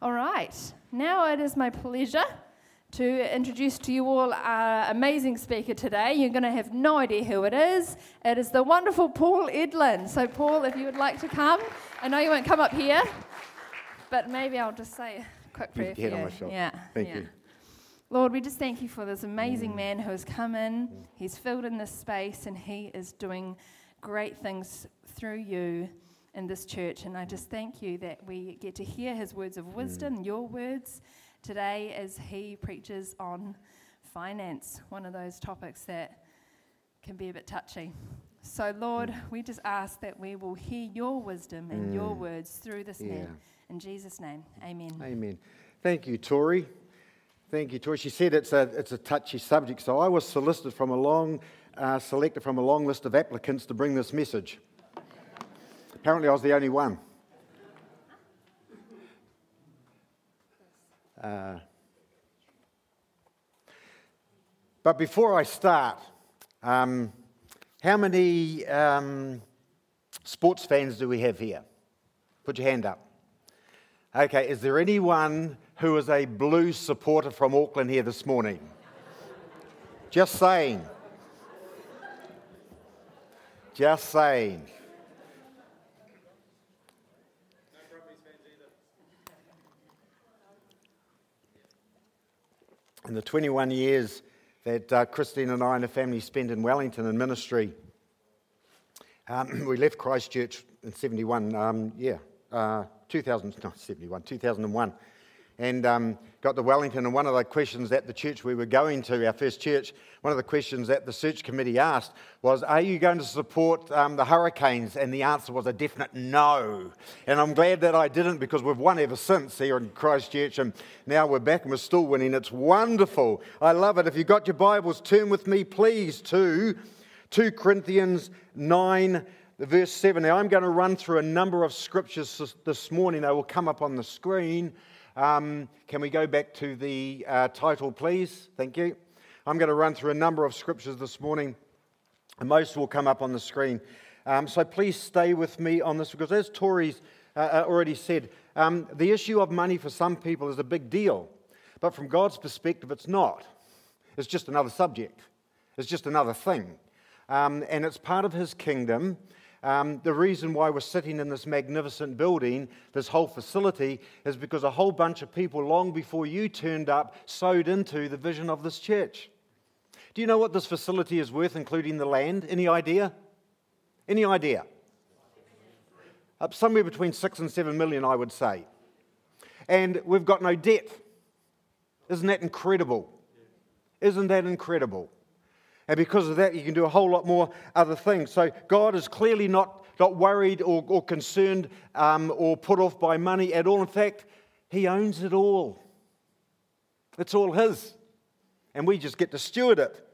All right, now it is my pleasure to introduce to you all our amazing speaker today. You're going to have no idea who it is. It is the wonderful Paul Edlin. So, Paul, if you would like to come, I know you won't come up here, but maybe I'll just say a quick prayer for you. Yeah, Thank yeah. you. Lord, we just thank you for this amazing man who has come in. He's filled in this space and he is doing great things through you in this church. And I just thank you that we get to hear his words of mm. wisdom, your words, today as he preaches on finance, one of those topics that can be a bit touchy. So, Lord, mm. we just ask that we will hear your wisdom and your mm. words through this Yeah. man. In Jesus' name, amen. Amen. Thank you, Tori. Thank you, Tori. She said it's a, it's a touchy subject, so I was solicited from a long, uh, selected from a long list of applicants to bring this message. Apparently, I was the only one. Uh, but before I start, um, how many um, sports fans do we have here? Put your hand up. Okay, is there anyone who is a Blues supporter from Auckland here this morning? Just saying. Just saying. In the 21 years that uh, Christine and I and her family spent in Wellington in ministry, um, we left Christchurch in 71, um, yeah, uh, 2000, not 71, 2001, and um, got to Wellington. And one of the questions that the church we were going to, our first church, one of the questions that the search committee asked was, Are you going to support um, the Hurricanes? And the answer was a definite no. And I'm glad that I didn't because we've won ever since here in Christchurch, and now we're back and we're still winning. It's wonderful. I love it. If you've got your Bibles, turn with me, please, to 2 Corinthians 9, verse 7. Now, I'm going to run through a number of scriptures this morning. They will come up on the screen. Um, can we go back to the uh, title, please? Thank you. I'm going to run through a number of scriptures this morning, and most will come up on the screen. Um, so please stay with me on this because, as Tori's uh, uh, already said, um, the issue of money for some people is a big deal, but from God's perspective, it's not. It's just another subject, it's just another thing. Um, and it's part of His kingdom. Um, the reason why we're sitting in this magnificent building, this whole facility, is because a whole bunch of people, long before you turned up, sowed into the vision of this church. Do you know what this facility is worth, including the land? Any idea? Any idea? Up somewhere between six and seven million, I would say. And we've got no debt. Isn't that incredible? Isn't that incredible? And because of that, you can do a whole lot more other things. So God is clearly not, not worried or, or concerned um, or put off by money at all. In fact, He owns it all. It's all His. And we just get to steward it.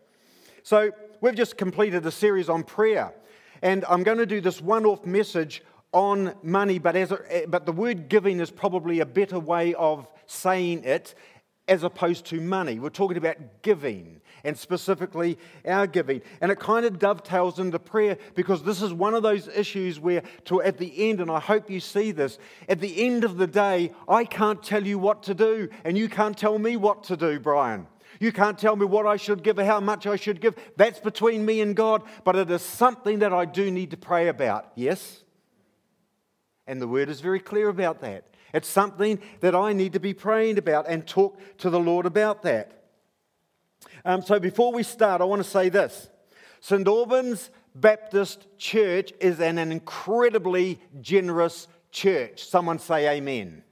So we've just completed a series on prayer. And I'm going to do this one off message on money, but, as a, but the word giving is probably a better way of saying it as opposed to money. We're talking about giving and specifically our giving. And it kind of dovetails into prayer because this is one of those issues where, to, at the end, and I hope you see this, at the end of the day, I can't tell you what to do, and you can't tell me what to do, Brian. You can't tell me what I should give or how much I should give. That's between me and God, but it is something that I do need to pray about. Yes? And the word is very clear about that. It's something that I need to be praying about and talk to the Lord about that. Um, so before we start, I want to say this St. Albans Baptist Church is an incredibly generous church. Someone say amen.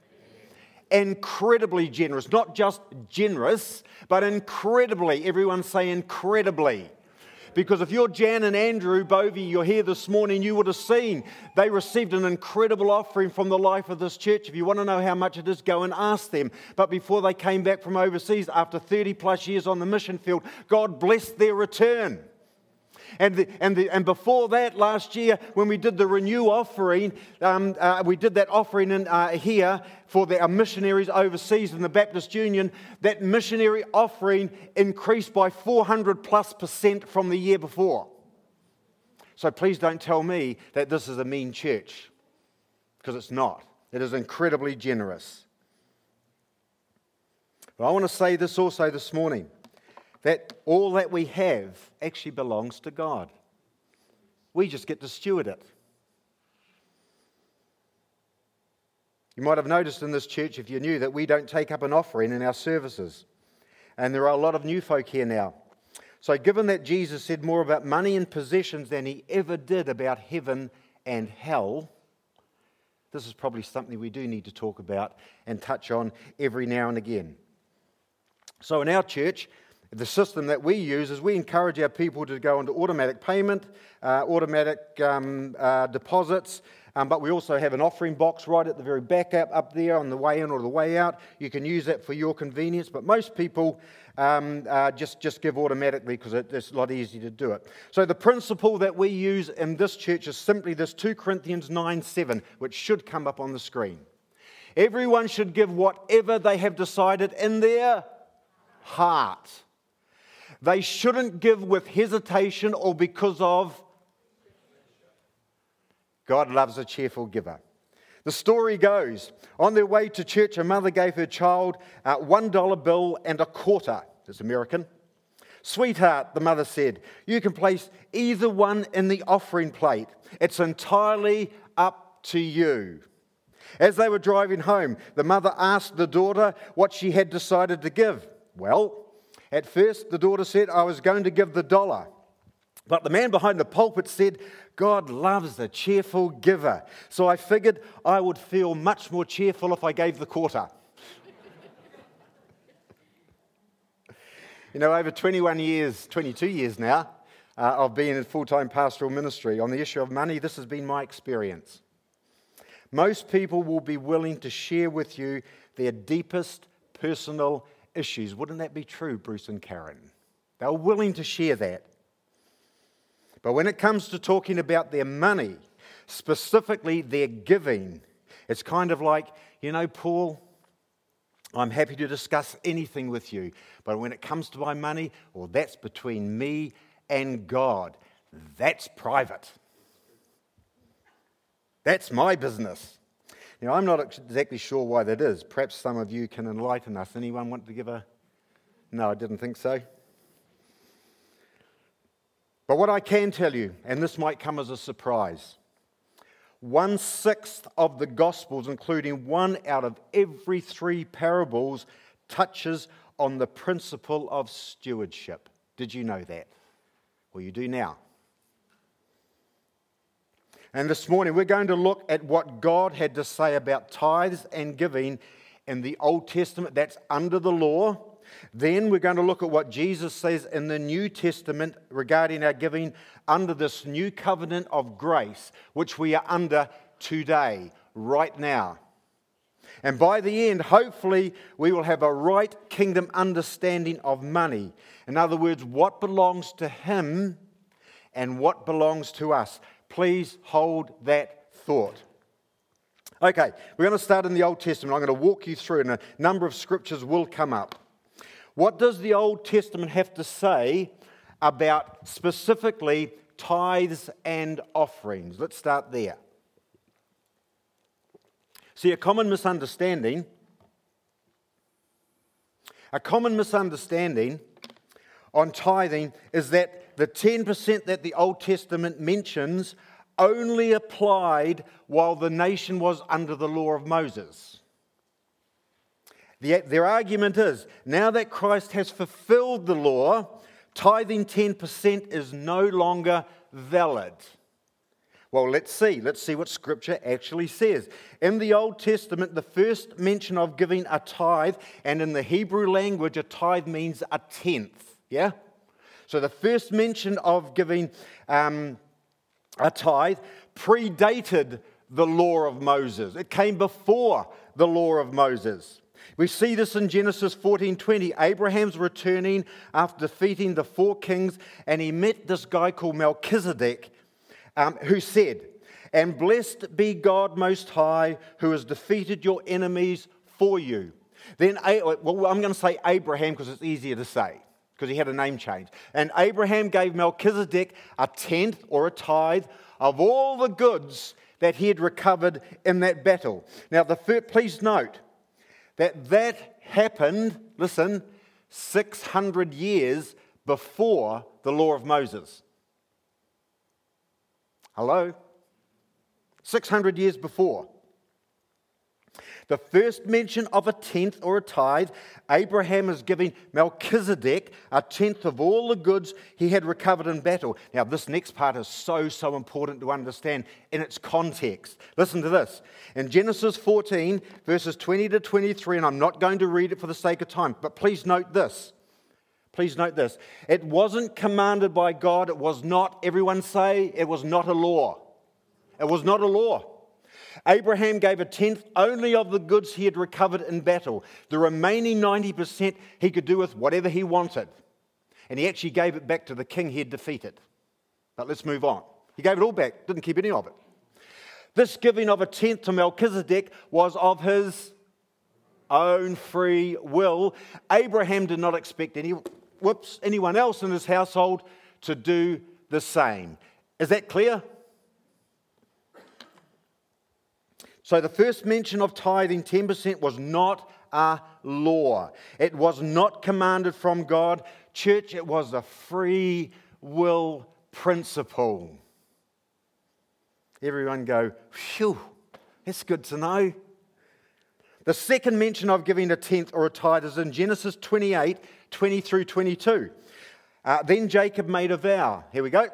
Incredibly generous. Not just generous, but incredibly. Everyone say incredibly. Because if you're Jan and Andrew Bovey, you're here this morning, you would have seen they received an incredible offering from the life of this church. If you want to know how much it is, go and ask them. But before they came back from overseas, after 30 plus years on the mission field, God blessed their return. And, the, and, the, and before that, last year, when we did the renew offering, um, uh, we did that offering in, uh, here for the, our missionaries overseas in the Baptist Union. That missionary offering increased by 400 plus percent from the year before. So please don't tell me that this is a mean church, because it's not. It is incredibly generous. But I want to say this also this morning that all that we have actually belongs to God. We just get to steward it. You might have noticed in this church, if you're new, that we don't take up an offering in our services. And there are a lot of new folk here now. So, given that Jesus said more about money and possessions than he ever did about heaven and hell, this is probably something we do need to talk about and touch on every now and again. So, in our church, the system that we use is we encourage our people to go into automatic payment, uh, automatic um, uh, deposits, um, but we also have an offering box right at the very back up, up there on the way in or the way out. You can use that for your convenience, but most people um, uh, just, just give automatically because it, it's a lot easier to do it. So the principle that we use in this church is simply this 2 Corinthians 9 7, which should come up on the screen. Everyone should give whatever they have decided in their heart. They shouldn't give with hesitation or because of. God loves a cheerful giver. The story goes on their way to church, a mother gave her child a $1 bill and a quarter. It's American. Sweetheart, the mother said, you can place either one in the offering plate. It's entirely up to you. As they were driving home, the mother asked the daughter what she had decided to give. Well, at first, the daughter said, I was going to give the dollar. But the man behind the pulpit said, God loves a cheerful giver. So I figured I would feel much more cheerful if I gave the quarter. you know, over 21 years, 22 years now, uh, of being in full time pastoral ministry on the issue of money, this has been my experience. Most people will be willing to share with you their deepest personal issues. Wouldn't that be true, Bruce and Karen? They're willing to share that. But when it comes to talking about their money, specifically their giving, it's kind of like, you know, Paul, I'm happy to discuss anything with you. But when it comes to my money, well, that's between me and God. That's private. That's my business. I'm not exactly sure why that is. Perhaps some of you can enlighten us. Anyone want to give a. No, I didn't think so. But what I can tell you, and this might come as a surprise, one sixth of the Gospels, including one out of every three parables, touches on the principle of stewardship. Did you know that? Well, you do now. And this morning, we're going to look at what God had to say about tithes and giving in the Old Testament. That's under the law. Then we're going to look at what Jesus says in the New Testament regarding our giving under this new covenant of grace, which we are under today, right now. And by the end, hopefully, we will have a right kingdom understanding of money. In other words, what belongs to Him and what belongs to us. Please hold that thought. Okay, we're going to start in the Old Testament. I'm going to walk you through, and a number of scriptures will come up. What does the Old Testament have to say about specifically tithes and offerings? Let's start there. See, a common misunderstanding, a common misunderstanding on tithing is that the 10% that the Old Testament mentions only applied while the nation was under the law of Moses. The, their argument is now that Christ has fulfilled the law, tithing 10% is no longer valid. Well, let's see. Let's see what Scripture actually says. In the Old Testament, the first mention of giving a tithe, and in the Hebrew language, a tithe means a tenth. Yeah? So the first mention of giving um, a tithe predated the law of Moses, it came before the law of Moses. We see this in Genesis 14:20. Abraham's returning after defeating the four kings, and he met this guy called Melchizedek, um, who said, And blessed be God Most High, who has defeated your enemies for you. Then, well, I'm going to say Abraham because it's easier to say, because he had a name change. And Abraham gave Melchizedek a tenth or a tithe of all the goods that he had recovered in that battle. Now, the, first, please note, that that happened, listen, 600 years before the law of Moses. Hello? 600 years before. The first mention of a tenth or a tithe, Abraham is giving Melchizedek a tenth of all the goods he had recovered in battle. Now, this next part is so, so important to understand in its context. Listen to this. In Genesis 14, verses 20 to 23, and I'm not going to read it for the sake of time, but please note this. Please note this. It wasn't commanded by God. It was not, everyone say, it was not a law. It was not a law. Abraham gave a tenth only of the goods he had recovered in battle. The remaining 90% he could do with whatever he wanted. And he actually gave it back to the king he had defeated. But let's move on. He gave it all back, didn't keep any of it. This giving of a tenth to Melchizedek was of his own free will. Abraham did not expect any, whoops, anyone else in his household to do the same. Is that clear? So the first mention of tithing 10% was not a law. It was not commanded from God. Church, it was a free will principle. Everyone go, phew, that's good to know. The second mention of giving a tenth or a tithe is in Genesis 28 20 through 22. Uh, then Jacob made a vow. Here we go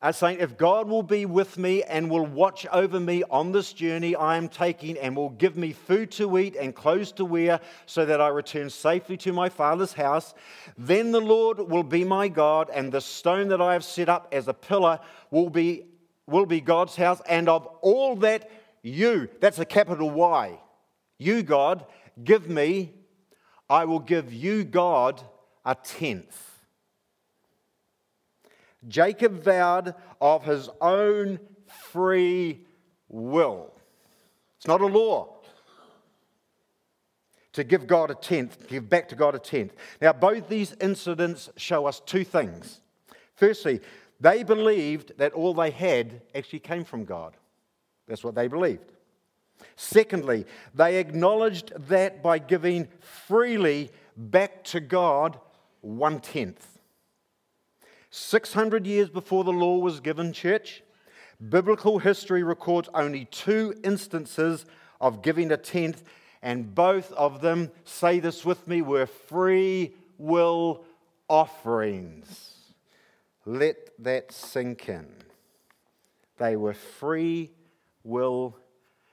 are saying, If God will be with me and will watch over me on this journey I am taking and will give me food to eat and clothes to wear so that I return safely to my father's house, then the Lord will be my God, and the stone that I have set up as a pillar will be, will be God's house. And of all that you, that's a capital Y, you, God, give me, I will give you, God, a tenth. Jacob vowed of his own free will. It's not a law to give God a tenth, give back to God a tenth. Now, both these incidents show us two things. Firstly, they believed that all they had actually came from God. That's what they believed. Secondly, they acknowledged that by giving freely back to God one tenth. 600 years before the law was given, church, biblical history records only two instances of giving a tenth, and both of them, say this with me, were free will offerings. Let that sink in. They were free will.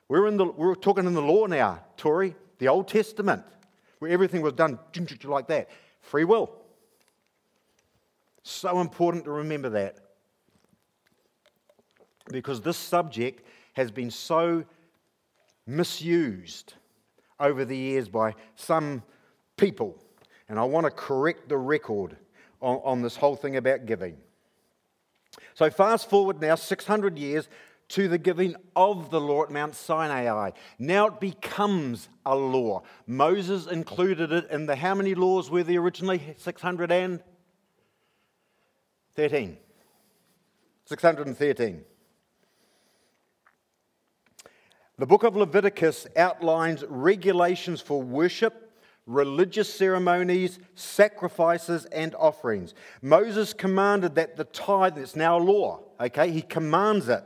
We're, in the, we're talking in the law now, Tori, the Old Testament, where everything was done like that. Free will. So important to remember that. Because this subject has been so misused over the years by some people. And I want to correct the record on, on this whole thing about giving. So, fast forward now 600 years to the giving of the law at Mount Sinai. Now it becomes a law. Moses included it in the how many laws were there originally? 600 and 13. 613. The book of Leviticus outlines regulations for worship, religious ceremonies, sacrifices, and offerings. Moses commanded that the tithe, it's now a law, okay? He commands it,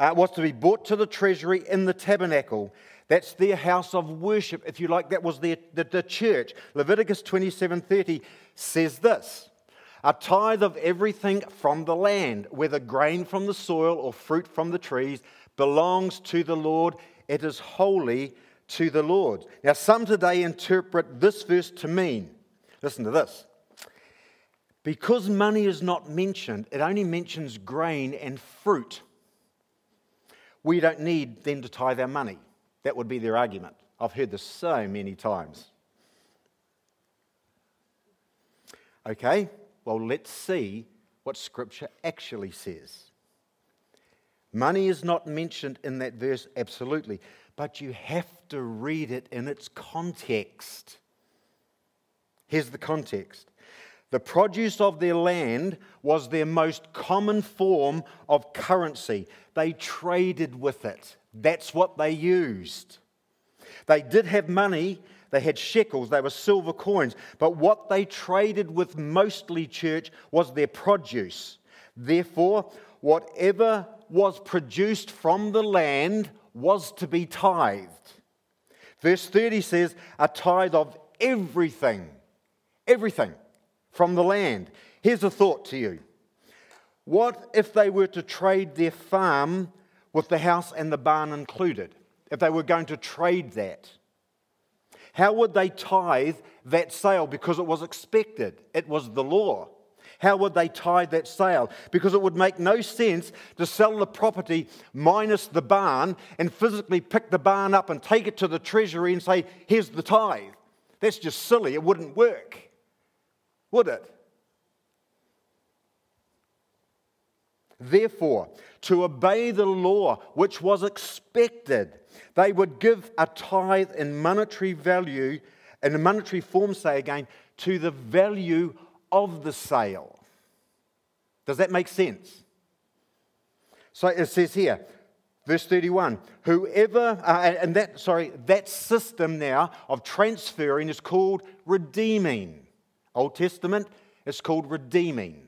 uh, was to be brought to the treasury in the tabernacle. That's their house of worship, if you like. That was their, the, the church. Leviticus 27:30 says this a tithe of everything from the land, whether grain from the soil or fruit from the trees, belongs to the Lord. It is holy to the Lord. Now, some today interpret this verse to mean listen to this. Because money is not mentioned, it only mentions grain and fruit. We don't need them to tithe our money. That would be their argument. I've heard this so many times. Okay, well, let's see what Scripture actually says. Money is not mentioned in that verse, absolutely, but you have to read it in its context. Here's the context the produce of their land was their most common form of currency. They traded with it, that's what they used. They did have money, They had shekels, they were silver coins. But what they traded with mostly, church, was their produce. Therefore, whatever was produced from the land was to be tithed. Verse 30 says, a tithe of everything, everything from the land. Here's a thought to you. What if they were to trade their farm with the house and the barn included? If they were going to trade that? How would they tithe that sale? Because it was expected, it was the law. How would they tithe that sale? Because it would make no sense to sell the property minus the barn and physically pick the barn up and take it to the treasury and say, here's the tithe. That's just silly. It wouldn't work, would it? Therefore, to obey the law which was expected, they would give a tithe in monetary value, in a monetary form, say again, to the value of the sale. Does that make sense? So it says here, verse 31, whoever, uh, and that, sorry, that system now of transferring is called redeeming. Old Testament, it's called redeeming.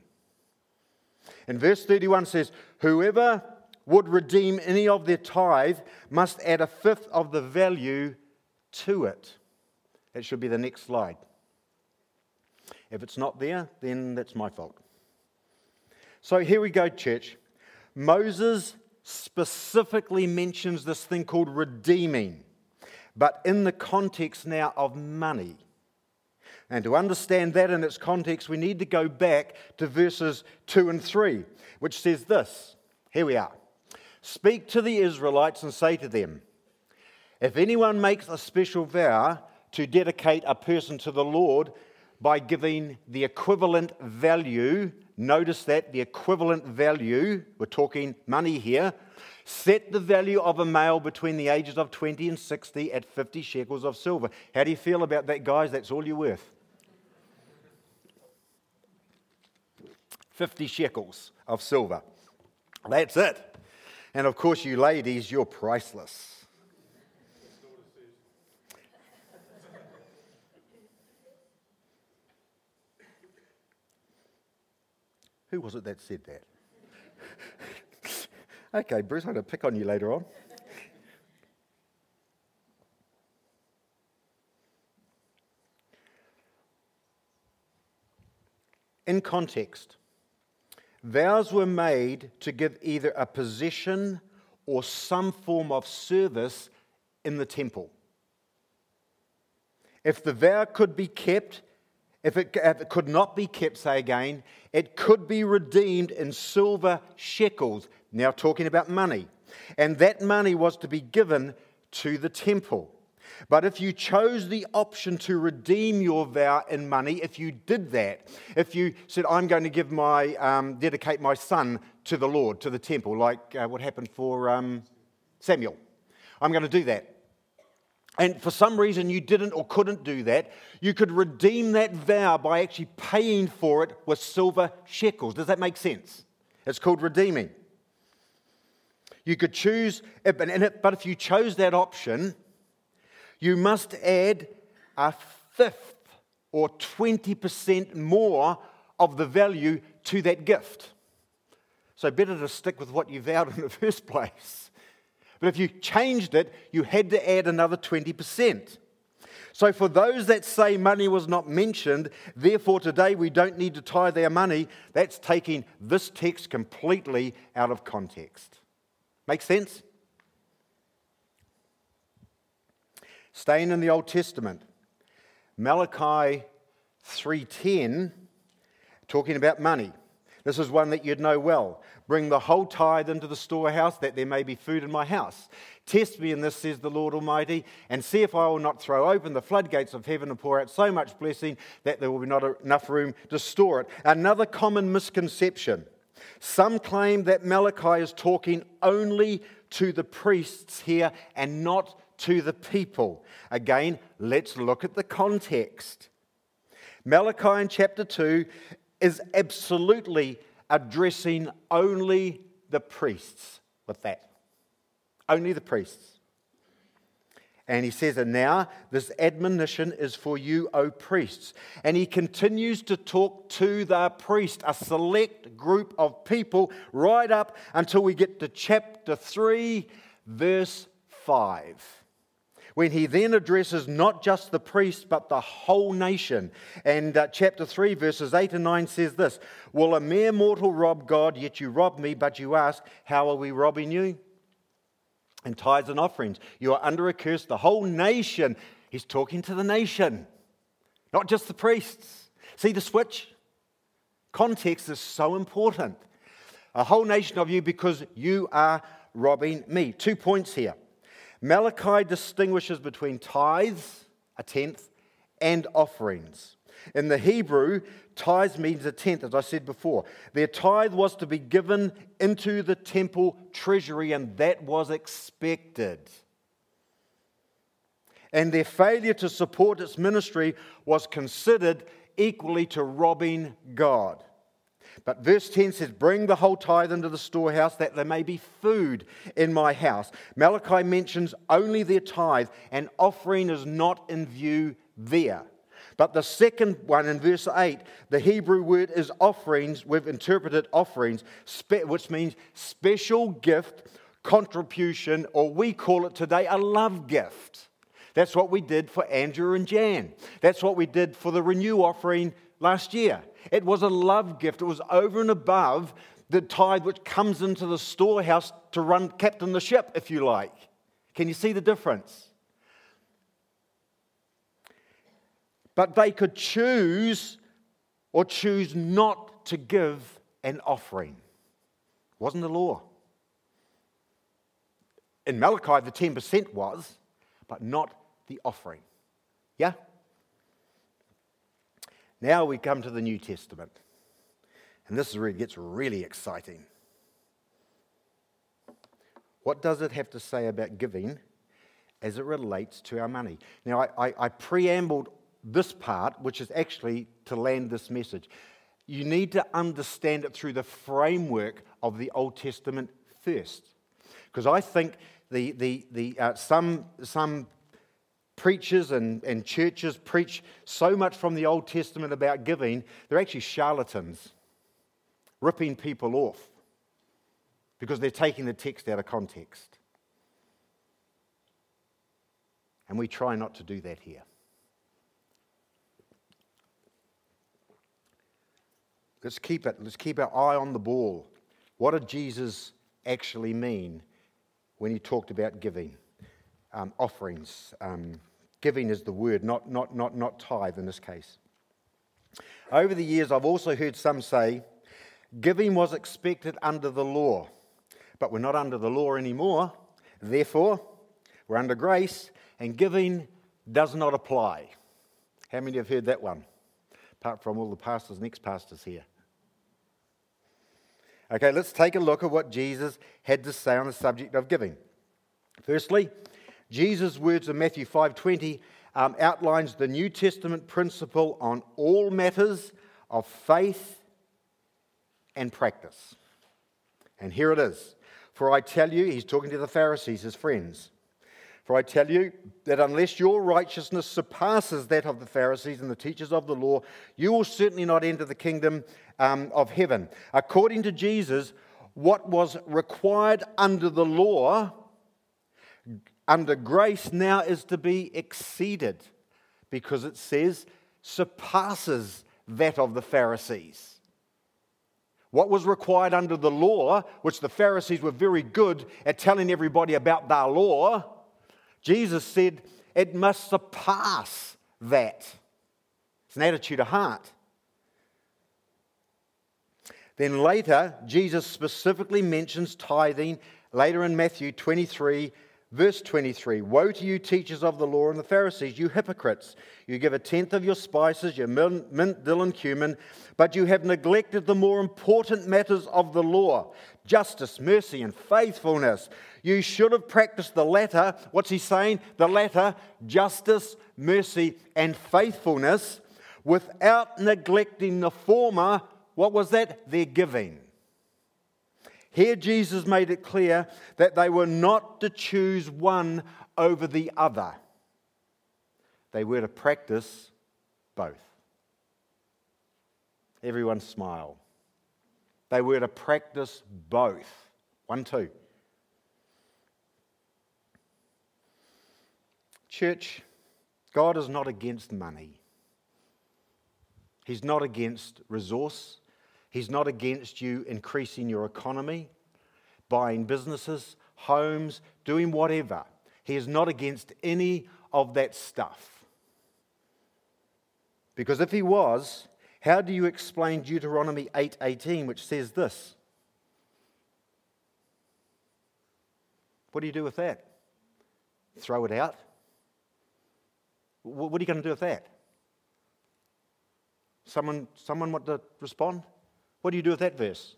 And verse 31 says, whoever would redeem any of their tithe must add a fifth of the value to it. That should be the next slide. If it's not there, then that's my fault. So here we go, church. Moses specifically mentions this thing called redeeming, but in the context now of money. And to understand that in its context, we need to go back to verses 2 and 3, which says this. Here we are. Speak to the Israelites and say to them, If anyone makes a special vow to dedicate a person to the Lord, by giving the equivalent value. Notice that the equivalent value, we're talking money here, set the value of a male between the ages of 20 and 60 at 50 shekels of silver. How do you feel about that, guys? That's all you're worth. 50 shekels of silver. That's it. And of course, you ladies, you're priceless. Who was it that said that? okay, Bruce, I'm going to pick on you later on. In context, vows were made to give either a position or some form of service in the temple. If the vow could be kept, if it, if it, could not be kept, say again, it could be redeemed in silver shekels. Now, talking about money. And that money was to be given to the temple. But if you chose the option to redeem your vow in money, if you did that, if you said, I'm going to give my, um, dedicate my son to the Lord, to the temple, like uh, what happened for um, Samuel, I'm going to do that and for some reason you didn't or couldn't do that, you could redeem that vow by actually paying for it with silver shekels. Does that make sense? It's called redeeming. You could choose, but if you chose that option, you must add a fifth or 20% more of the value to that gift. So, better to stick with what you vowed in the first place. But if you changed it, you had to add another 20%. So, for those that say money was not mentioned, therefore today we don't need to tithe our money, that's taking this text completely out of context. Make sense? Staying in the Old Testament, Malachi 3:10 talking about money. This is one that you'd know well. Bring the whole tithe into the storehouse, that there may be food in my house. Test me in this, says the Lord Almighty, and see if I will not throw open the floodgates of heaven and pour out so much blessing that there will be not enough room to store it. Another common misconception. Some claim that Malachi is talking only to the priests here and not to the people. Again, let's look at the context. Malachi in chapter 2 is absolutely addressing only the priests with that. Only the priests. And he says, And now this admonition is for you, O priests. And he continues to talk to the priest, a select group of people, right up until we get to chapter 3, verse 5 when he then addresses not just the priest, but the whole nation. And uh, chapter 3, verses 8 and 9 says this Will a mere mortal rob God, yet you rob me? But you ask, How are we robbing you? And tithes and offerings. You are under a curse, the whole nation. He's talking to the nation, not just the priests. See the switch? Context is so important. A whole nation of you because you are robbing me. Two points here. Malachi distinguishes between tithes, a tenth, and offerings. In the Hebrew, tithes means a tenth, as I said before. Their tithe was to be given into the temple treasury, and that was expected. And their failure to support its ministry was considered equally to robbing God. But verse 10 says, Bring the whole tithe into the storehouse that there may be food in my house. Malachi mentions only their tithe, and offering is not in view there. But the second one in verse 8, the Hebrew word is offerings. We've interpreted offerings, which means special gift, contribution, or we call it today a love gift. That's what we did for Andrew and Jan. That's what we did for the renew offering last year. It was a love gift. It was over and above the tithe which comes into the storehouse to run captain the ship, if you like. Can you see the difference? But they could choose or choose not to give an offering. It wasn't the law. In Malachi, the 10% was, but not the offering. Yeah? Now we come to the New Testament. And this is where it gets really exciting. What does it have to say about giving as it relates to our money? Now, I, I, I preambled this part, which is actually to land this message. You need to understand it through the framework of the Old Testament first. Because I think the, the, the, uh, some, some preachers and, and churches preach so much from the Old Testament about giving, they're actually charlatans, ripping people off because they're taking the text out of context. And we try not to do that here. Let's keep it. Let's keep our eye on the ball. What did Jesus actually mean when he talked about giving? Um, offerings, um, Giving is the word, not, not, not, not tithe in this case. Over the years, I've also heard some say giving was expected under the law, but we're not under the law anymore. Therefore, we're under grace, and giving does not apply. How many have heard that one? Apart from all the pastors and ex pastors here. Okay, let's take a look at what Jesus had to say on the subject of giving. Firstly, Jesus' words in Matthew 5:20 um, outlines the New Testament principle on all matters of faith and practice. And here it is. For I tell you, he's talking to the Pharisees, his friends. For I tell you that unless your righteousness surpasses that of the Pharisees and the teachers of the law, you will certainly not enter the kingdom um, of heaven. According to Jesus, what was required under the law under grace now is to be exceeded because it says surpasses that of the Pharisees. What was required under the law, which the Pharisees were very good at telling everybody about their law, Jesus said it must surpass that. It's an attitude of heart. Then later, Jesus specifically mentions tithing later in Matthew 23 Verse 23 Woe to you, teachers of the law and the Pharisees, you hypocrites! You give a tenth of your spices, your mint, dill, and cumin, but you have neglected the more important matters of the law justice, mercy, and faithfulness. You should have practiced the latter. What's he saying? The latter, justice, mercy, and faithfulness, without neglecting the former. What was that? Their giving. Here, Jesus made it clear that they were not to choose one over the other. They were to practice both. Everyone smile. They were to practice both. One, two. Church, God is not against money. He's not against resource. He's not against you increasing your economy, buying businesses, homes, doing whatever. He is not against any of that stuff. Because if he was, how do you explain Deuteronomy 8:18 which says this? What do you do with that? Throw it out? What are you going to do with that? Someone, someone want to respond? What do you do with that verse?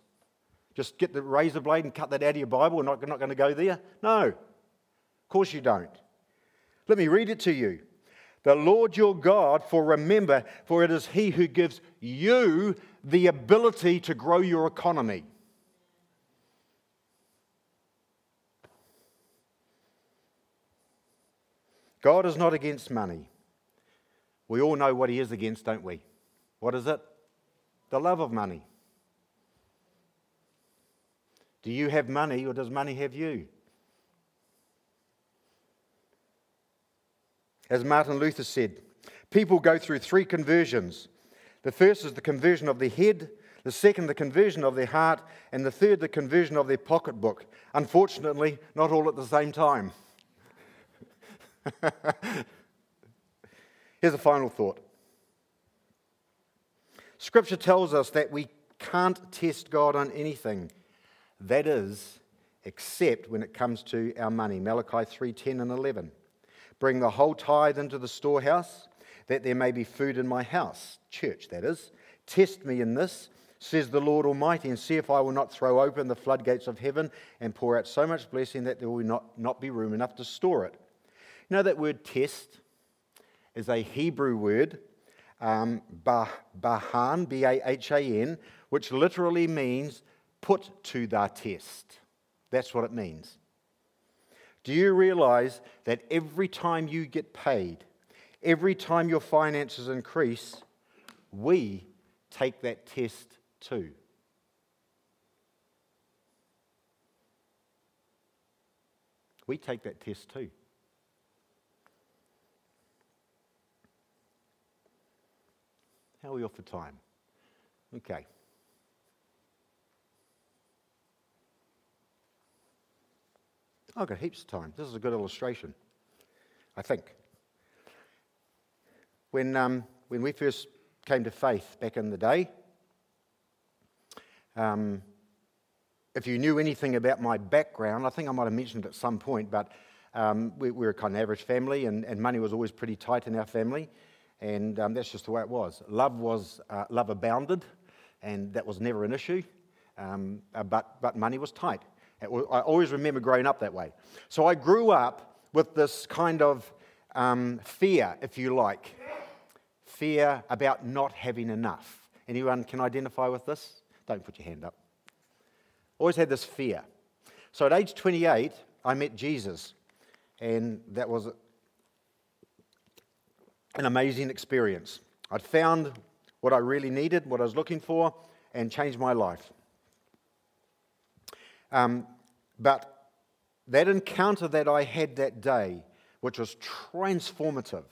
Just get the razor blade and cut that out of your Bible? We're not, not going to go there? No. Of course you don't. Let me read it to you. The Lord your God, for remember, for it is He who gives you the ability to grow your economy. God is not against money. We all know what He is against, don't we? What is it? The love of money. Do you have money or does money have you? As Martin Luther said, people go through three conversions. The first is the conversion of the head, the second, the conversion of their heart, and the third, the conversion of their pocketbook. Unfortunately, not all at the same time. Here's a final thought Scripture tells us that we can't test God on anything. That is, except when it comes to our money. Malachi 3:10 and 11. Bring the whole tithe into the storehouse, that there may be food in my house. Church, that is. Test me in this, says the Lord Almighty, and see if I will not throw open the floodgates of heaven and pour out so much blessing that there will not, not be room enough to store it. You know that word test is a Hebrew word, um, bahan, B A H A N, which literally means put to the test. That's what it means. Do you realize that every time you get paid, every time your finances increase, we take that test too? We take that test too. How are we off for time? Okay. I've got heaps of time. This is a good illustration, I think. When, um, when we first came to faith back in the day, um, if you knew anything about my background, I think I might have mentioned at some point, but um, we, we, were a kind of average family, and, and, money was always pretty tight in our family, and um, that's just the way it was. Love was uh, love abounded, and that was never an issue, um, uh, but, but money was tight. I always remember growing up that way. So I grew up with this kind of um, fear, if you like, fear about not having enough. Anyone can identify with this? Don't put your hand up. Always had this fear. So at age 28, I met Jesus, and that was an amazing experience. I'd found what I really needed, what I was looking for, and changed my life. Um, but that encounter that I had that day, which was transformative,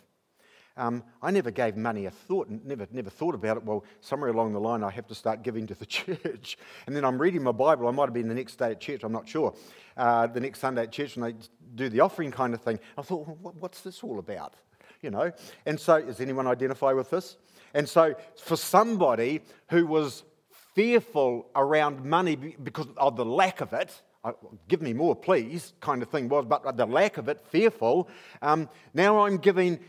um, I never gave money a thought, never, never thought about it. Well, somewhere along the line, I have to start giving to the church. And then I'm reading my Bible. I might have been the next day at church, I'm not sure. Uh, the next Sunday at church, when they do the offering kind of thing. I thought, well, what's this all about? You know? And so, does anyone identify with this? And so, for somebody who was fearful around money because of the lack of it, give me more, please, kind of thing was, but the lack of it, fearful. Um, now I'm giving,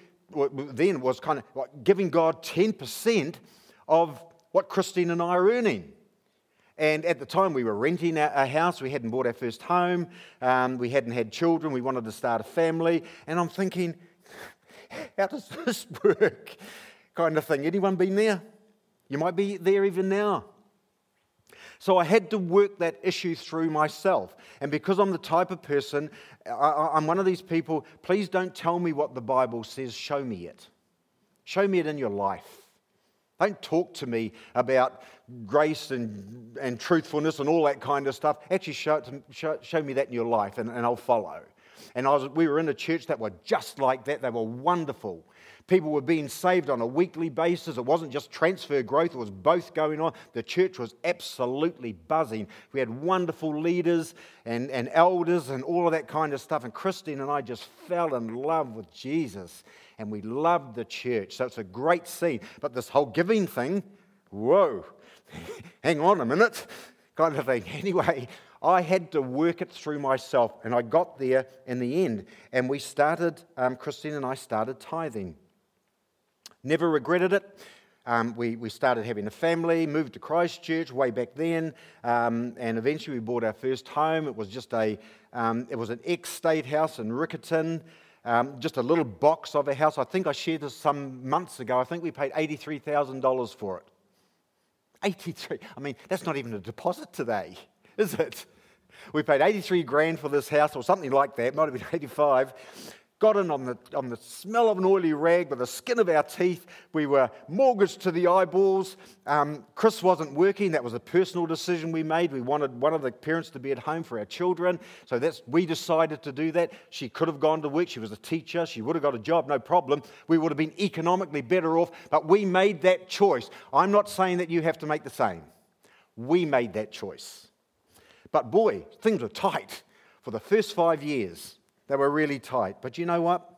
then was kind of giving God 10% of what Christine and I are earning. And at the time, we were renting a house. We hadn't bought our first home. Um, we hadn't had children. We wanted to start a family. And I'm thinking, how does this work? Kind of thing. Anyone been there? You might be there even now. So I had to work that issue through myself. And because I'm the type of person, I, am one of these people, please don't tell me what the Bible says, show me it. Show me it in your life. Don't talk to me about grace and, and truthfulness and all that kind of stuff. Actually, show, show, show me that in your life and, and I'll follow. And was, we were in a church that were just like that. They were wonderful. People were being saved on a weekly basis. It wasn't just transfer growth, it was both going on. The church was absolutely buzzing. We had wonderful leaders and, and elders and all of that kind of stuff. And Christine and I just fell in love with Jesus and we loved the church. So it's a great scene. But this whole giving thing, whoa, hang on a minute, kind of thing. Anyway, I had to work it through myself, and I got there in the end. And we started, um, Christine and I started tithing. Never regretted it. Um, we, we started having a family, moved to Christchurch way back then, um, and eventually we bought our first home. It was just a, um, it was an ex-state house in Riccarton, um, just a little box of a house. I think I shared this some months ago. I think we paid $83,000 for it. 83, I mean, that's not even a deposit today, is it? We paid 83 grand for this house or something like that, might have been 85 got in on the, on the smell of an oily rag with the skin of our teeth. We were mortgaged to the eyeballs. Um, Chris wasn't working. That was a personal decision we made. We wanted one of the parents to be at home for our children. So that's, we decided to do that. She could have gone to work. She was a teacher. She would have got a job, no problem. We would have been economically better off. But we made that choice. I'm not saying that you have to make the same. We made that choice. But boy, things were tight for the first five years. They were really tight. But you know what?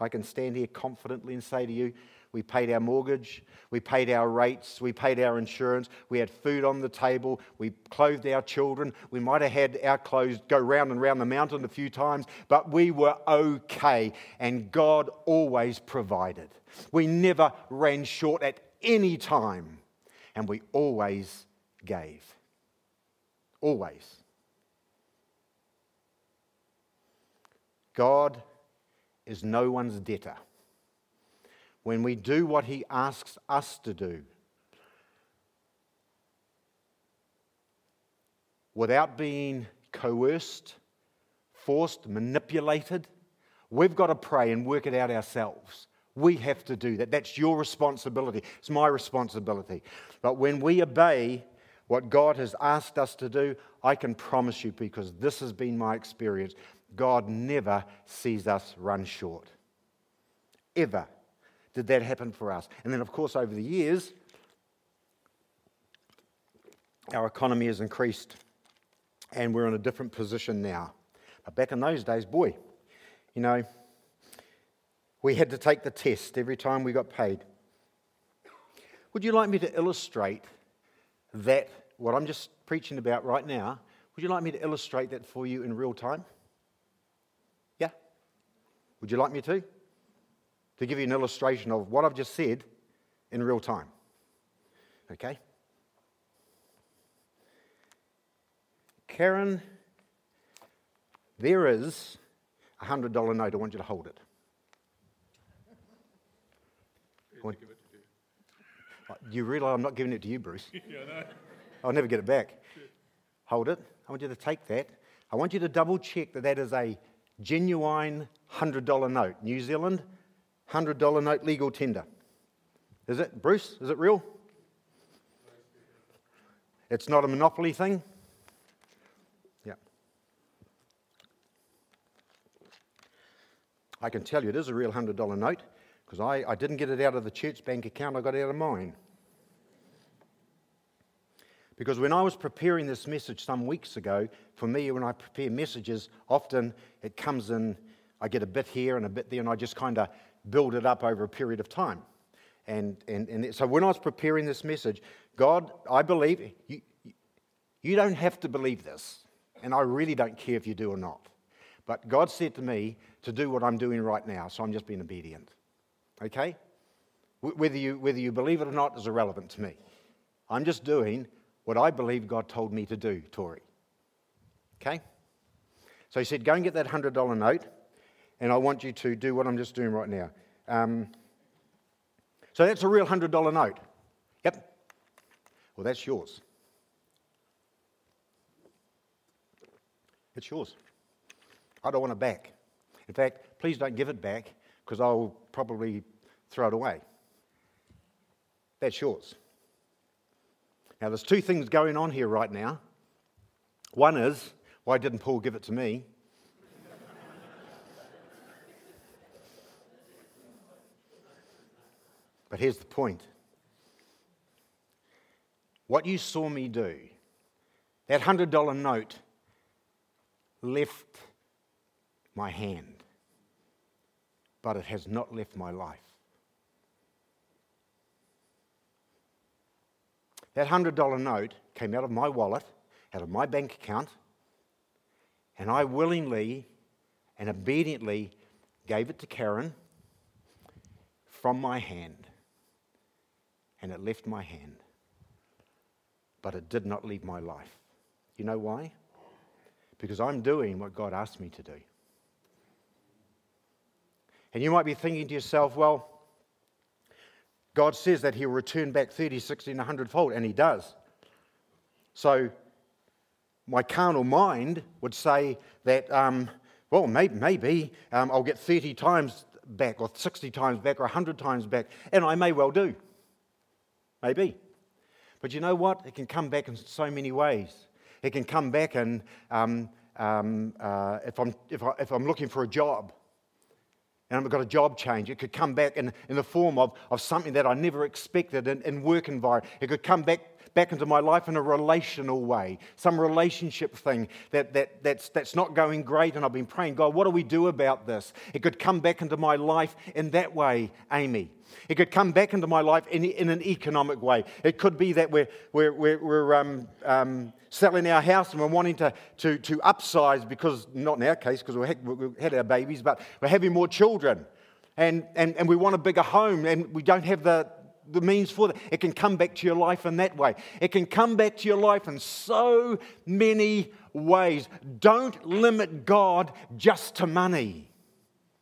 I can stand here confidently and say to you, we paid our mortgage, we paid our rates, we paid our insurance, we had food on the table, we clothed our children. We might have had our clothes go round and round the mountain a few times, but we were okay, and God always provided. We never ran short at any time, and we always gave. Always. God is no one's debtor. When we do what He asks us to do, without being coerced, forced, manipulated, we've got to pray and work it out ourselves. We have to do that. That's your responsibility. It's my responsibility. But when we obey what God has asked us to do, I can promise you, because this has been my experience, God never sees us run short. Ever did that happen for us. And then, of course, over the years, our economy has increased and we're in a different position now. But back in those days, boy, you know, we had to take the test every time we got paid. Would you like me to illustrate that, what I'm just preaching about right now, would you like me to illustrate that for you in real time? Would you like me to? To give you an illustration of what I've just said in real time. Okay? Karen, there is a $100 note. I want you to hold it. Want, you uh, realise I'm not giving it to you, Bruce? yeah, no. I'll never get it back. Hold it. I want you to take that. I want you to double check that that is a genuine $100 note. New Zealand, $100 note legal tender. Is it, Bruce? Is it real? It's not a monopoly thing? Yeah. I can tell you it is a real $100 note because I, I didn't get it out of the church bank account, I got it out of mine. Because when I was preparing this message some weeks ago, for me, when I prepare messages, often it comes in, I get a bit here and a bit there, and I just kind of build it up over a period of time. And, and, and so when I was preparing this message, God, I believe, you, you don't have to believe this, and I really don't care if you do or not. But God said to me to do what I'm doing right now, so I'm just being obedient. Okay? Whether you, whether you believe it or not is irrelevant to me. I'm just doing what I believe God told me to do, Tori. Okay? So he said, Go and get that $100 note, and I want you to do what I'm just doing right now. Um, so that's a real $100 note. Yep. Well, that's yours. It's yours. I don't want it back. In fact, please don't give it back because I'll probably throw it away. That's yours. Now, there's two things going on here right now. One is, why didn't Paul give it to me? but here's the point what you saw me do, that $100 note left my hand, but it has not left my life. That $100 note came out of my wallet, out of my bank account, and I willingly and obediently gave it to Karen from my hand. And it left my hand. But it did not leave my life. You know why? Because I'm doing what God asked me to do. And you might be thinking to yourself, well, God says that He'll return back 30, 60, and 100 fold, and He does. So, my carnal mind would say that, um, well, maybe, maybe um, I'll get 30 times back, or 60 times back, or 100 times back, and I may well do. Maybe. But you know what? It can come back in so many ways. It can come back and um, um, uh, if, I'm, if, I, if I'm looking for a job, and I've got a job change. It could come back in, in the form of, of something that I never expected in, in work environment. It could come back back into my life in a relational way, some relationship thing that, that, that's, that's not going great. And I've been praying, God, what do we do about this? It could come back into my life in that way, Amy. It could come back into my life in, in an economic way. It could be that we're, we're, we're, we're um, um, selling our house and we're wanting to, to, to upsize because, not in our case, because we had, our babies, but we're having more children. And, and, and we want a bigger home and we don't have the, the means for that. It can come back to your life in that way. It can come back to your life in so many ways. Don't limit God just to money.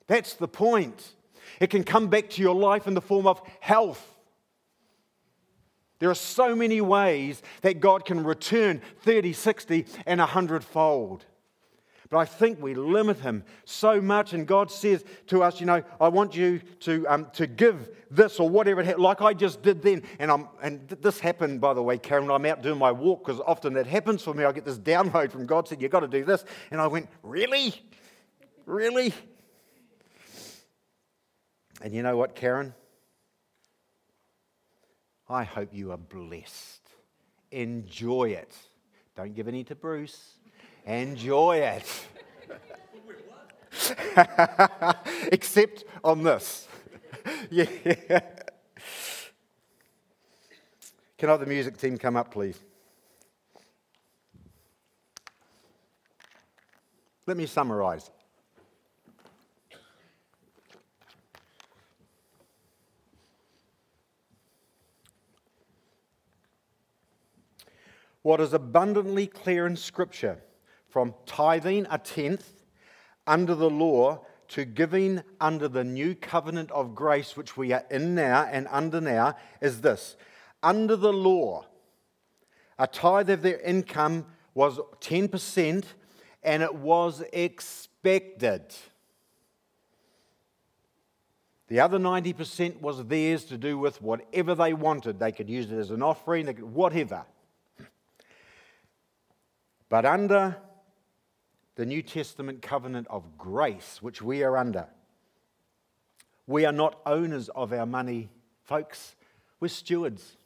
That's the point. It can come back to your life in the form of health. There are so many ways that God can return 30, 60, and 100 fold. But I think we limit him so much, and God says to us, you know, I want you to, um, to give this or whatever, it like I just did then. And, I'm, and this happened, by the way, Karen, I'm out doing my walk, because often that happens for me. I get this download from God, said, you've got to do this. And I went, really? Really? And you know what, Karen? I hope you are blessed. Enjoy it. Don't give any to Bruce. Enjoy it. Except on this. yeah. Can I have the music team come up, please? Let me summarize. What is abundantly clear in Scripture from tithing a tenth under the law to giving under the new covenant of grace, which we are in now and under now, is this. Under the law, a tithe of their income was 10% and it was expected. The other 90% was theirs to do with whatever they wanted. They could use it as an offering, could, whatever. But under the New Testament covenant of grace, which we are under. We are not owners of our money, folks. We're stewards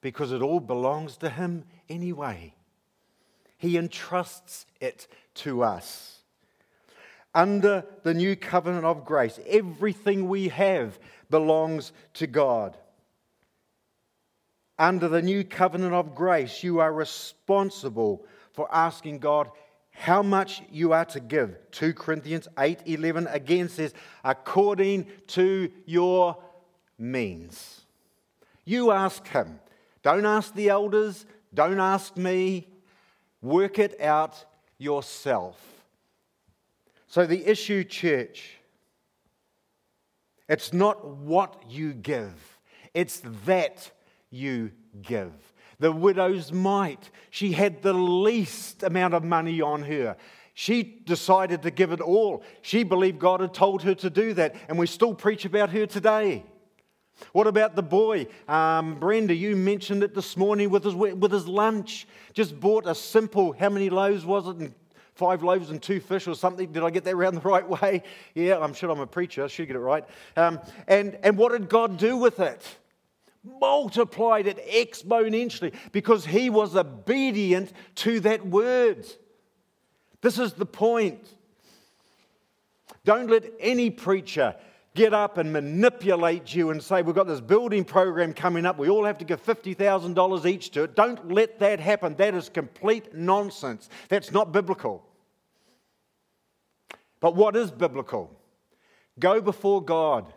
because it all belongs to Him anyway. He entrusts it to us. Under the new covenant of grace, everything we have belongs to God. Under the new covenant of grace, you are responsible for asking God how much you are to give. 2 Corinthians 8 11 again says, according to your means. You ask him. Don't ask the elders. Don't ask me. Work it out yourself. So, the issue, church, it's not what you give, it's that you give. The widow's mite. She had the least amount of money on her. She decided to give it all. She believed God had told her to do that, and we still preach about her today. What about the boy? Um, Brenda, you mentioned it this morning with his, with his lunch. Just bought a simple, how many loaves was it? Five loaves and two fish or something. Did I get that around the right way? Yeah, I'm sure I'm a preacher. I should get it right. Um, and, and what did God do with it? Multiplied it exponentially because he was obedient to that word. This is the point. Don't let any preacher get up and manipulate you and say, We've got this building program coming up. We all have to give $50,000 each to it. Don't let that happen. That is complete nonsense. That's not biblical. But what is biblical? Go before God.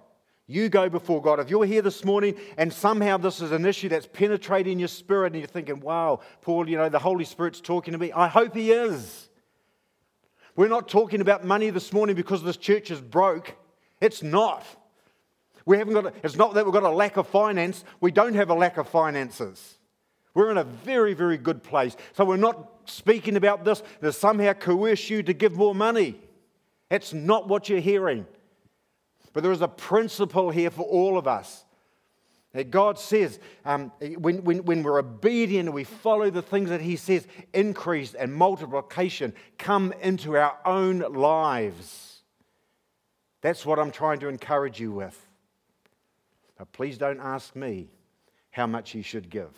You go before God. If you're here this morning and somehow this is an issue that's penetrating your spirit and you're thinking, wow, Paul, you know, the Holy Spirit's talking to me, I hope He is. We're not talking about money this morning because this church is broke. It's not. We haven't got a, it's not that we've got a lack of finance. We don't have a lack of finances. We're in a very, very good place. So we're not speaking about this to somehow coerce you to give more money. That's not what you're hearing. But there is a principle here for all of us. That God says, um, when, when, when we're obedient we follow the things that He says, increase and multiplication come into our own lives. That's what I'm trying to encourage you with. But please don't ask me how much you should give.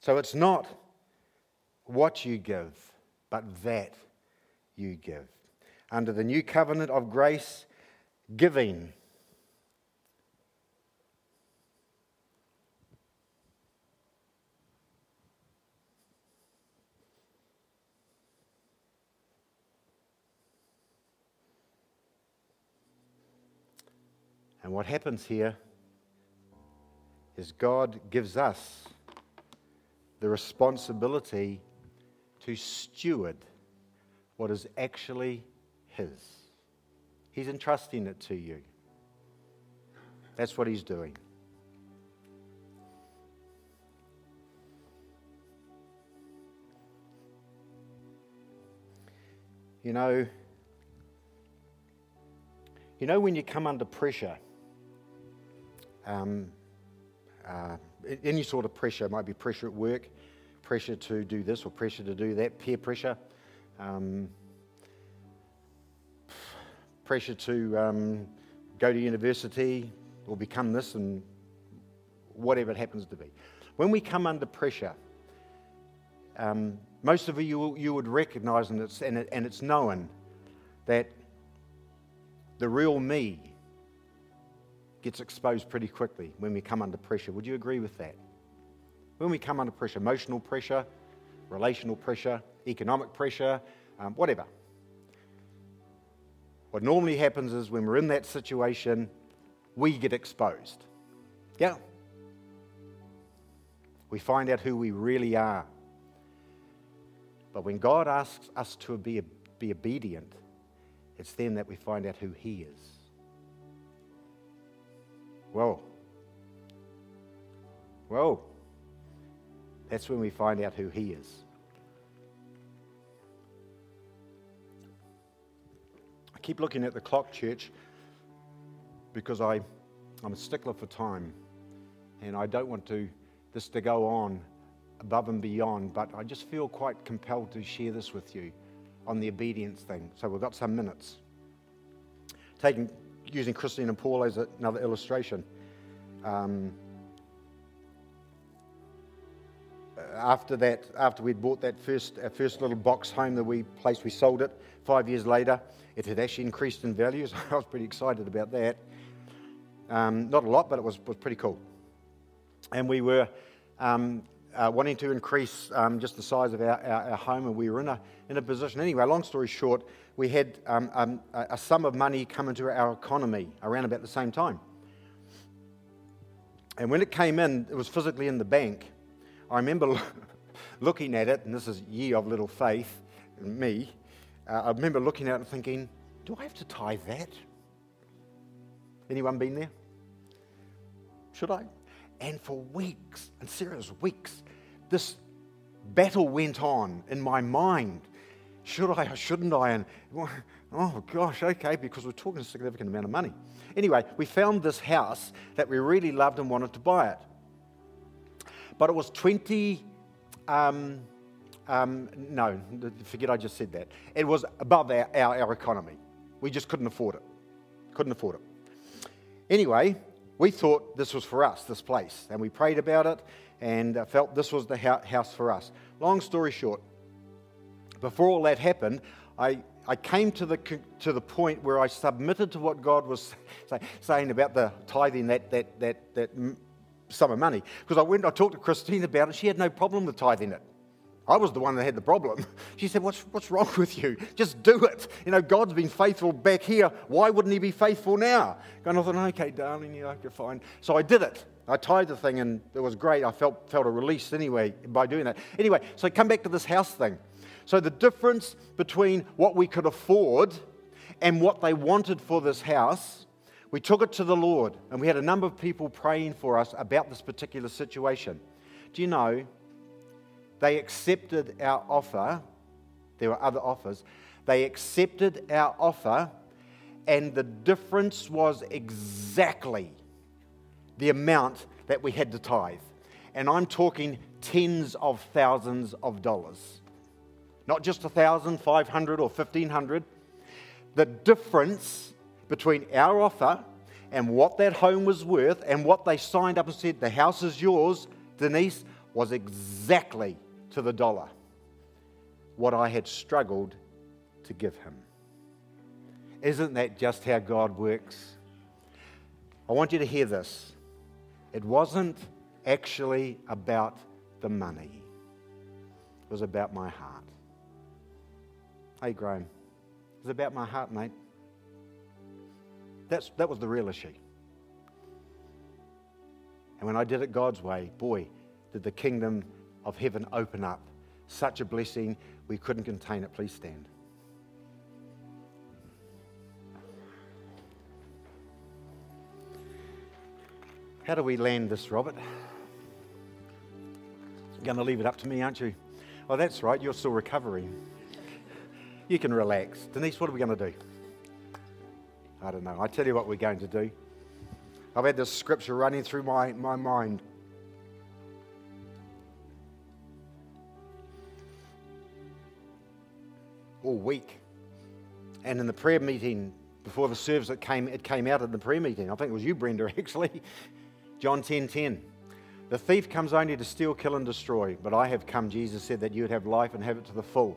So it's not what you give, but that you give. Under the new covenant of grace, giving And what happens here is God gives us the responsibility to steward what is actually His. He's entrusting it to you. That's what He's doing. You know, you know when you come under pressure, um, uh, any sort of pressure, might be pressure at work, pressure to do this or pressure to do that, peer pressure, um, pressure to um, go to university or become this and whatever it happens to be. When we come under pressure, um, most of you, you would recognize, and it's, and, it, and it's known, that the real me gets exposed pretty quickly when we come under pressure. Would you agree with that? When we come under pressure, emotional pressure, relational pressure, economic pressure, um, whatever. What normally happens is when we're in that situation, we get exposed. Yeah. We find out who we really are. But when God asks us to be, be obedient, it's then that we find out who He is. Whoa. Whoa. That's when we find out who He is. I keep looking at the clock, church, because I, I'm a stickler for time. And I don't want to, this to go on above and beyond, but I just feel quite compelled to share this with you on the obedience thing. So we've got some minutes. Taking using Christine and Paul as another illustration. Um, after that, after we'd bought that first, our first little box home that we placed, we sold it. Five years later, it had actually increased in value, so I was pretty excited about that. Um, not a lot, but it was, was pretty cool. And we were um, uh, wanting to increase um, just the size of our, our, our, home, and we were in a, in a position. Anyway, long story short, we had um, um, a, a sum of money come into our economy around about the same time. And when it came in, it was physically in the bank. I remember looking at it, and this is ye of little faith, me. Uh, I remember looking at it and thinking, do I have to tithe that? Anyone been there? Should I? And for weeks, and serious weeks, this battle went on in my mind. Should I or shouldn't I? And oh gosh, okay, because we're talking a significant amount of money. Anyway, we found this house that we really loved and wanted to buy it. But it was 20, um, um, no, forget I just said that. It was above our, our, our economy. We just couldn't afford it. Couldn't afford it. Anyway, we thought this was for us, this place, and we prayed about it and uh, felt this was the house for us. Long story short, before all that happened, I, I came to the, to the point where I submitted to what God was say, saying about the tithing that, that, that, that sum of money. Because I went, I talked to Christine about it, she had no problem with tithing it. I was the one that had the problem. She said, what's, what's wrong with you? Just do it. You know, God's been faithful back here. Why wouldn't He be faithful now? And I thought, okay, darling, yeah, okay, fine. So I did it. I tithed the thing and it was great. I felt, felt a release anyway by doing that. Anyway, so come back to this house thing. So the difference between what we could afford and what they wanted for this house, we took it to the Lord and we had a number of people praying for us about this particular situation. Do you know they accepted our offer. There were other offers. They accepted our offer, and the difference was exactly the amount that we had to tithe. And I'm talking tens of thousands of dollars. Not just a thousand, five hundred, or fifteen hundred. The difference between our offer and what that home was worth and what they signed up and said, the house is yours, Denise, was exactly to the dollar what I had struggled to give him. Isn't that just how God works? I want you to hear this. It wasn't actually about the money, it was about my heart. Hey, Graham, it was about my heart, mate. That's, that was the real issue. And when I did it God's way, boy, did the kingdom of heaven open up. Such a blessing, we couldn't contain it. Please stand. How do we land this, Robert? You're going to leave it up to me, aren't you? Oh, that's right, you're still recovering. You can relax. Denise, what are we going to do? I don't know. I tell you what we're going to do. I've had this scripture running through my, my mind all week. And in the prayer meeting before the service, it came, it came out in the prayer meeting. I think it was you, Brenda, actually. John 10 10. The thief comes only to steal, kill, and destroy, but I have come, Jesus said, that you would have life and have it to the full.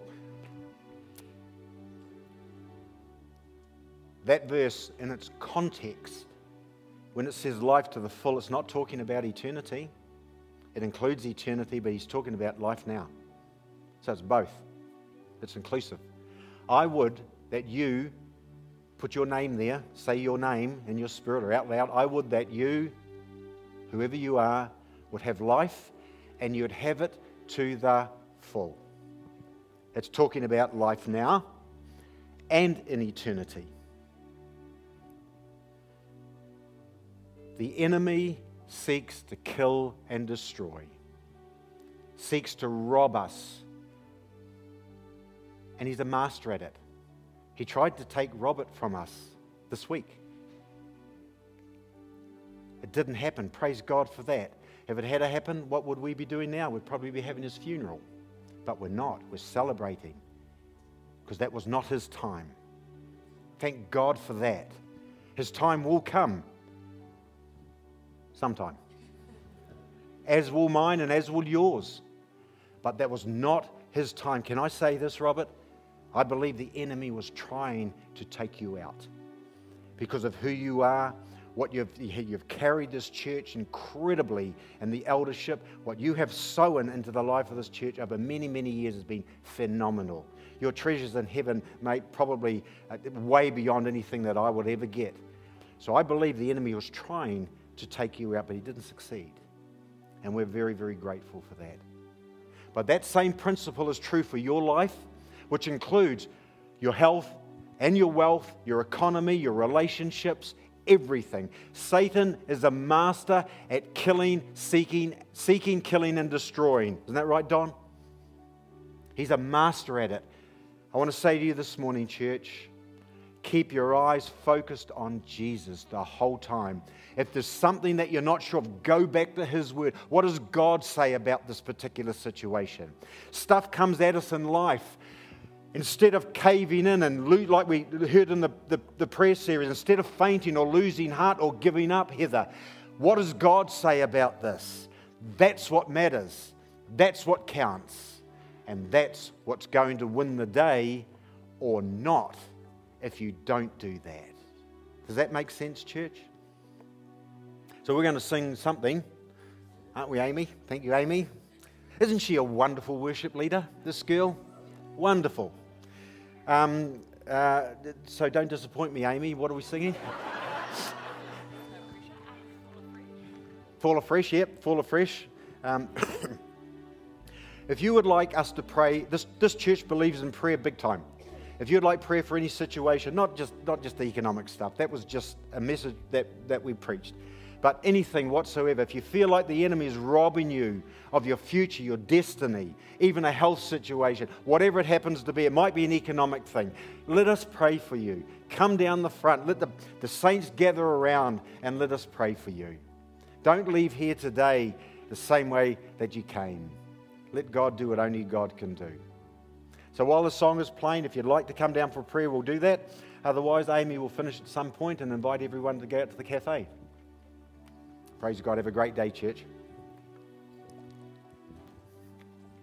That verse, in its context, when it says life to the full, it's not talking about eternity. It includes eternity, but he's talking about life now. So it's both, it's inclusive. I would that you put your name there, say your name in your spirit or out loud. I would that you, whoever you are, would have life and you'd have it to the full. It's talking about life now and in eternity. The enemy seeks to kill and destroy, seeks to rob us and he's a master at it. He tried to take Robert from us this week. It didn't happen. Praise God for that. If it had happened, what would we be doing now? We'd probably be having his funeral. But we're not. We're celebrating because that was not his time. Thank God for that. His time will come sometime, as will mine and as will yours. But that was not his time. Can I say this, Robert? I believe the enemy was trying to take you out because of who you are, what you've, you've carried this church incredibly, and the eldership, what you have sown into the life of this church over many, many years has been phenomenal. Your treasures in heaven, mate, probably uh, way beyond anything that I would ever get. So I believe the enemy was trying to take you out, but he didn't succeed. And we're very, very grateful for that. But that same principle is true for your life which includes your health and your wealth, your economy, your relationships, everything. Satan is a master at killing, seeking, seeking, killing, and destroying. Isn't that right, Don? He's a master at it. I want to say to you this morning, church, keep your eyes focused on Jesus the whole time. If there's something that you're not sure of, go back to His Word. What does God say about this particular situation? Stuff comes at us in life. Instead of caving in and lo- like we heard in the, the, the prayer series, instead of fainting or losing heart or giving up, Heather, what does God say about this? That's what matters. That's what counts. And that's what's going to win the day or not if you don't do that. Does that make sense, church? So we're going to sing something, aren't we, Amy? Thank you, Amy. Isn't she a wonderful worship leader, this girl? Wonderful. Um, uh, so don't disappoint me, Amy. What are we singing? Fall afresh, yep, fall afresh. Um, if you would like us to pray, this, this church believes in prayer big time. If you'd like prayer for any situation, not just, not just the economic stuff, that was just a message that, that we preached but anything whatsoever, if you feel like the enemy is robbing you of your future, your destiny, even a health situation, whatever it happens to be, it might be an economic thing, let us pray for you. Come down the front, let the, the saints gather around and let us pray for you. Don't leave here today the same way that you came. Let God do what only God can do. So while the song is playing, if you'd like to come down for a prayer, we'll do that. Otherwise, Amy will finish at some point and invite everyone to go out to the cafe. Praise God. Have a great day, church.